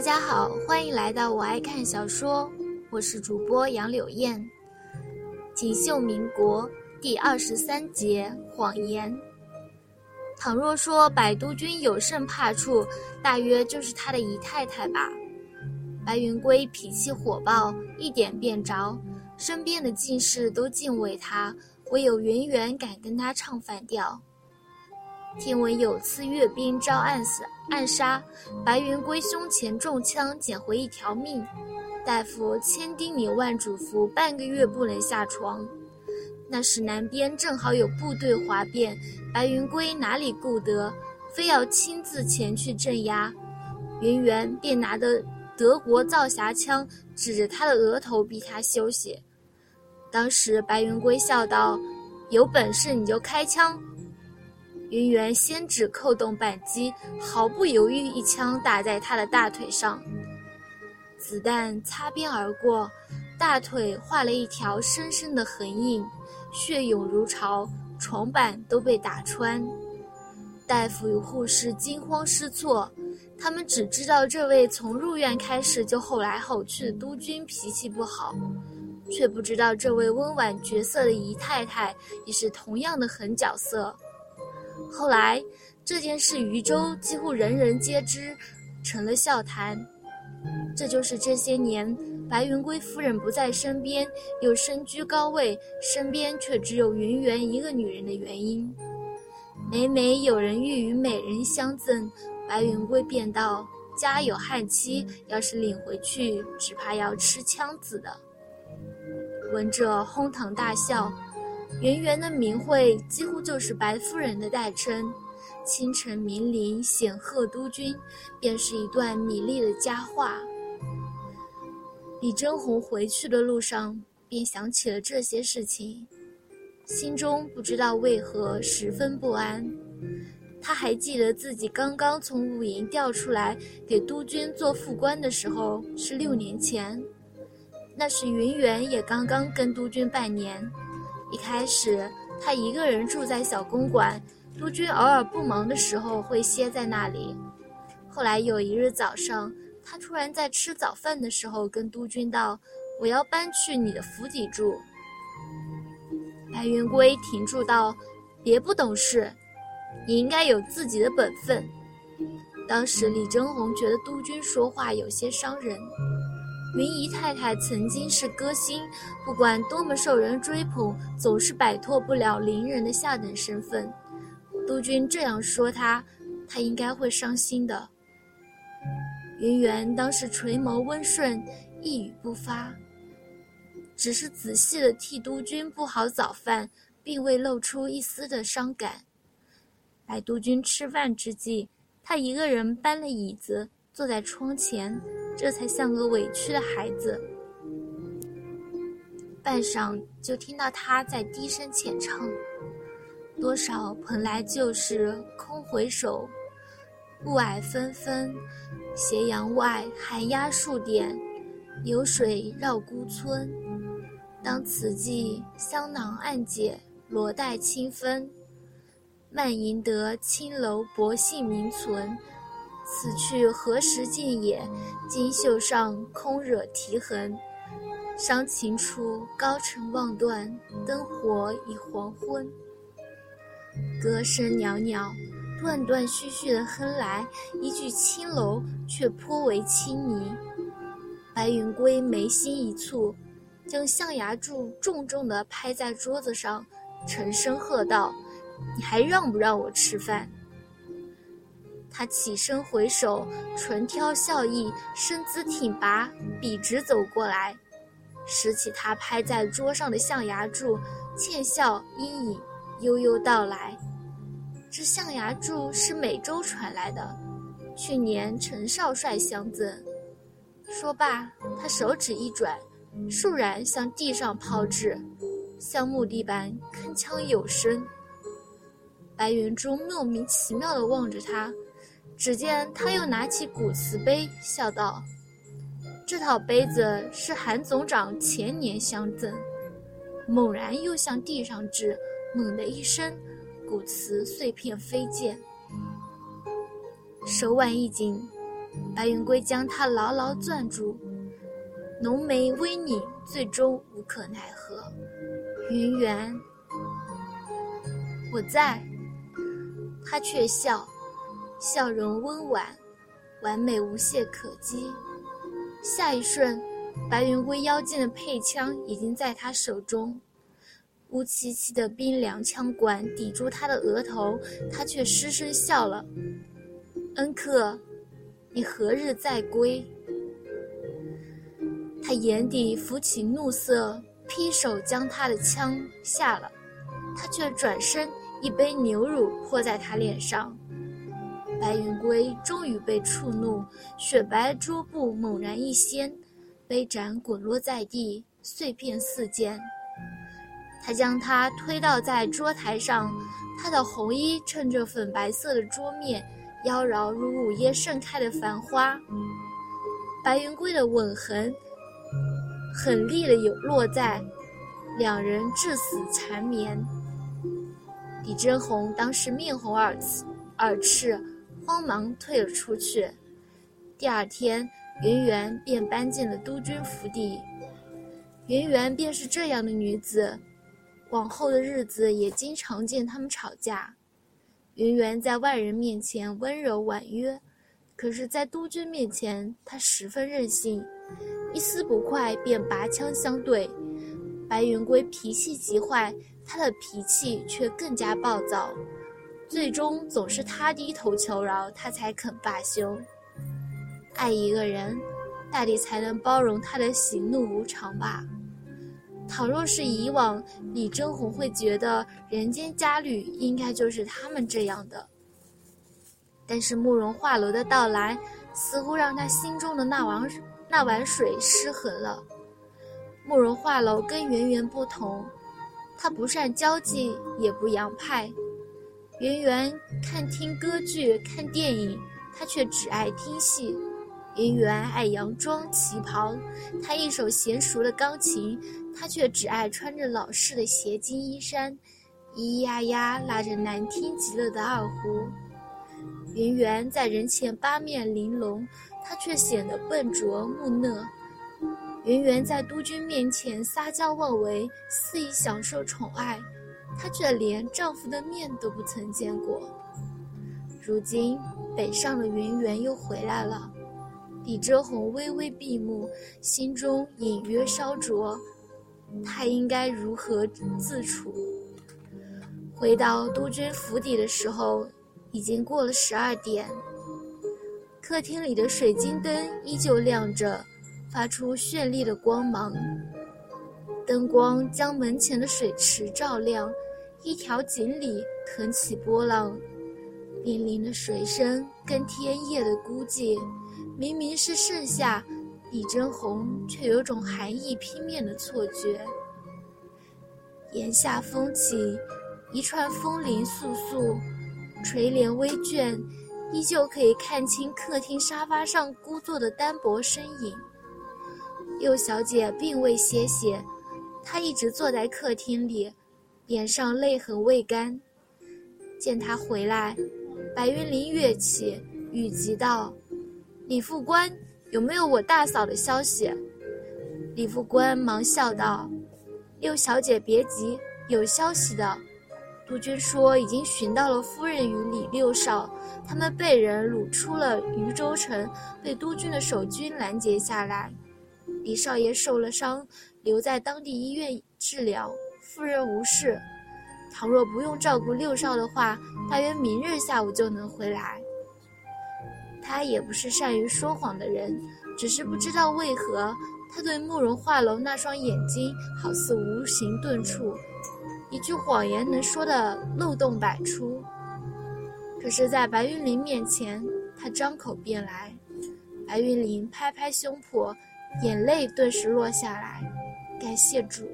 大家好，欢迎来到我爱看小说，我是主播杨柳燕。锦绣民国第二十三节谎言。倘若说百都君有甚怕处，大约就是他的姨太太吧。白云归脾气火爆，一点便着，身边的进士都敬畏他，唯有圆圆敢跟他唱反调。听闻有次阅兵遭暗死暗杀，白云归胸前中枪，捡回一条命。大夫千叮咛万嘱咐，半个月不能下床。那时南边正好有部队哗变，白云归哪里顾得，非要亲自前去镇压。圆圆便拿着德国造匣枪，指着他的额头逼他休息。当时白云归笑道：“有本事你就开枪。”圆圆先指扣动扳机，毫不犹豫，一枪打在他的大腿上。子弹擦边而过，大腿划了一条深深的横印，血涌如潮，床板都被打穿。大夫与护士惊慌失措，他们只知道这位从入院开始就吼来吼去的督军脾气不好，却不知道这位温婉绝色的姨太太也是同样的狠角色。后来，这件事渝州几乎人人皆知，成了笑谈。这就是这些年白云归夫人不在身边，又身居高位，身边却只有云媛一个女人的原因。每每有人欲与美人相赠，白云归便道：“家有悍妻，要是领回去，只怕要吃枪子的。”闻者哄堂大笑。圆圆的名讳几乎就是白夫人的代称，倾城名伶显赫督军，便是一段米粒的佳话。李真红回去的路上，便想起了这些事情，心中不知道为何十分不安。他还记得自己刚刚从武营调出来给督军做副官的时候是六年前，那时云媛也刚刚跟督军拜年。一开始，他一个人住在小公馆，督军偶尔不忙的时候会歇在那里。后来有一日早上，他突然在吃早饭的时候跟督军道：“我要搬去你的府邸住。”白云归停住道：“别不懂事，你应该有自己的本分。”当时李真红觉得督军说话有些伤人。云姨太太曾经是歌星，不管多么受人追捧，总是摆脱不了伶人的下等身份。督军这样说她，她应该会伤心的。云媛当时垂眸温顺，一语不发，只是仔细的替督军布好早饭，并未露出一丝的伤感。白督军吃饭之际，他一个人搬了椅子，坐在窗前。这才像个委屈的孩子。半晌，就听到他在低声浅唱：“多少蓬莱旧事空回首，雾霭纷纷，斜阳外寒鸦数点，流水绕孤村。当此际香囊暗解，罗带清分，漫吟得青楼薄幸名存。”此去何时尽也？金袖上空惹啼痕。伤情处，高尘望断，灯火已黄昏。歌声袅袅，断断续续的哼来，一句青楼，却颇为轻昵。白云归眉心一蹙，将象牙柱重重地拍在桌子上，沉声喝道：“你还让不让我吃饭？”他起身回首，唇挑笑意，身姿挺拔，笔直走过来，拾起他拍在桌上的象牙柱，倩笑阴影，悠悠道来：“这象牙柱是美洲传来的，去年陈少帅相赠。”说罢，他手指一转，倏然向地上抛掷，像木地般铿锵有声。白云珠莫名其妙地望着他。只见他又拿起古瓷杯，笑道：“这套杯子是韩总长前年相赠。”猛然又向地上掷，猛的一声，古瓷碎片飞溅。手腕一紧，白云龟将他牢牢攥住，浓眉微拧，最终无可奈何。云缘，我在。他却笑，笑容温婉，完美无懈可击。下一瞬，白云龟腰间的配枪已经在他手中，乌漆漆的冰凉枪管抵住他的额头，他却失声笑了：“恩客，你何日再归？”他眼底浮起怒色，劈手将他的枪下了，他却转身。一杯牛乳泼在他脸上，白云龟终于被触怒，雪白桌布猛然一掀，杯盏滚落在地，碎片四溅。他将她推倒在桌台上，他的红衣衬着粉白色的桌面，妖娆如午夜盛开的繁花。白云龟的吻痕狠厉的有落在，两人至死缠绵。李真红当时面红耳赤，耳赤，慌忙退了出去。第二天，圆圆便搬进了督军府邸。圆圆便是这样的女子，往后的日子也经常见他们吵架。圆圆在外人面前温柔婉约，可是，在督军面前，她十分任性，一丝不快便拔枪相对。白云龟脾气极坏。他的脾气却更加暴躁，最终总是他低头求饶，他才肯罢休。爱一个人，大抵才能包容他的喜怒无常吧。倘若是以往，李征红会觉得人间佳侣应该就是他们这样的。但是慕容画楼的到来，似乎让他心中的那碗那碗水失衡了。慕容画楼跟圆圆不同。他不善交际，也不洋派。圆圆看听歌剧、看电影，他却只爱听戏。圆圆爱洋装、旗袍，他一手娴熟的钢琴，他却只爱穿着老式的斜襟衣衫，咿咿呀呀拉着难听极了的二胡。圆圆在人前八面玲珑，他却显得笨拙木讷。圆圆在督军面前撒娇妄为，肆意享受宠爱，她却连丈夫的面都不曾见过。如今北上的云圆又回来了，李遮红微微闭目，心中隐约烧灼，她应该如何自处？回到督军府邸的时候，已经过了十二点，客厅里的水晶灯依旧亮着。发出绚丽的光芒，灯光将门前的水池照亮，一条锦鲤腾起波浪，粼粼的水声跟天夜的孤寂。明明是盛夏，李真红却有种寒意拼面的错觉。檐下风起，一串风铃簌簌，垂帘微卷，依旧可以看清客厅沙发上孤坐的单薄身影。六小姐并未歇歇，她一直坐在客厅里，脸上泪痕未干。见他回来，白云林跃起，语急道：“李副官，有没有我大嫂的消息？”李副官忙笑道：“六小姐别急，有消息的。督军说已经寻到了夫人与李六少，他们被人掳出了渝州城，被督军的守军拦截下来。”李少爷受了伤，留在当地医院治疗。夫人无事，倘若不用照顾六少的话，大约明日下午就能回来。他也不是善于说谎的人，只是不知道为何他对慕容画楼那双眼睛好似无形钝处，一句谎言能说的漏洞百出。可是，在白云林面前，他张口便来。白云林拍拍胸脯。眼泪顿时落下来，感谢主。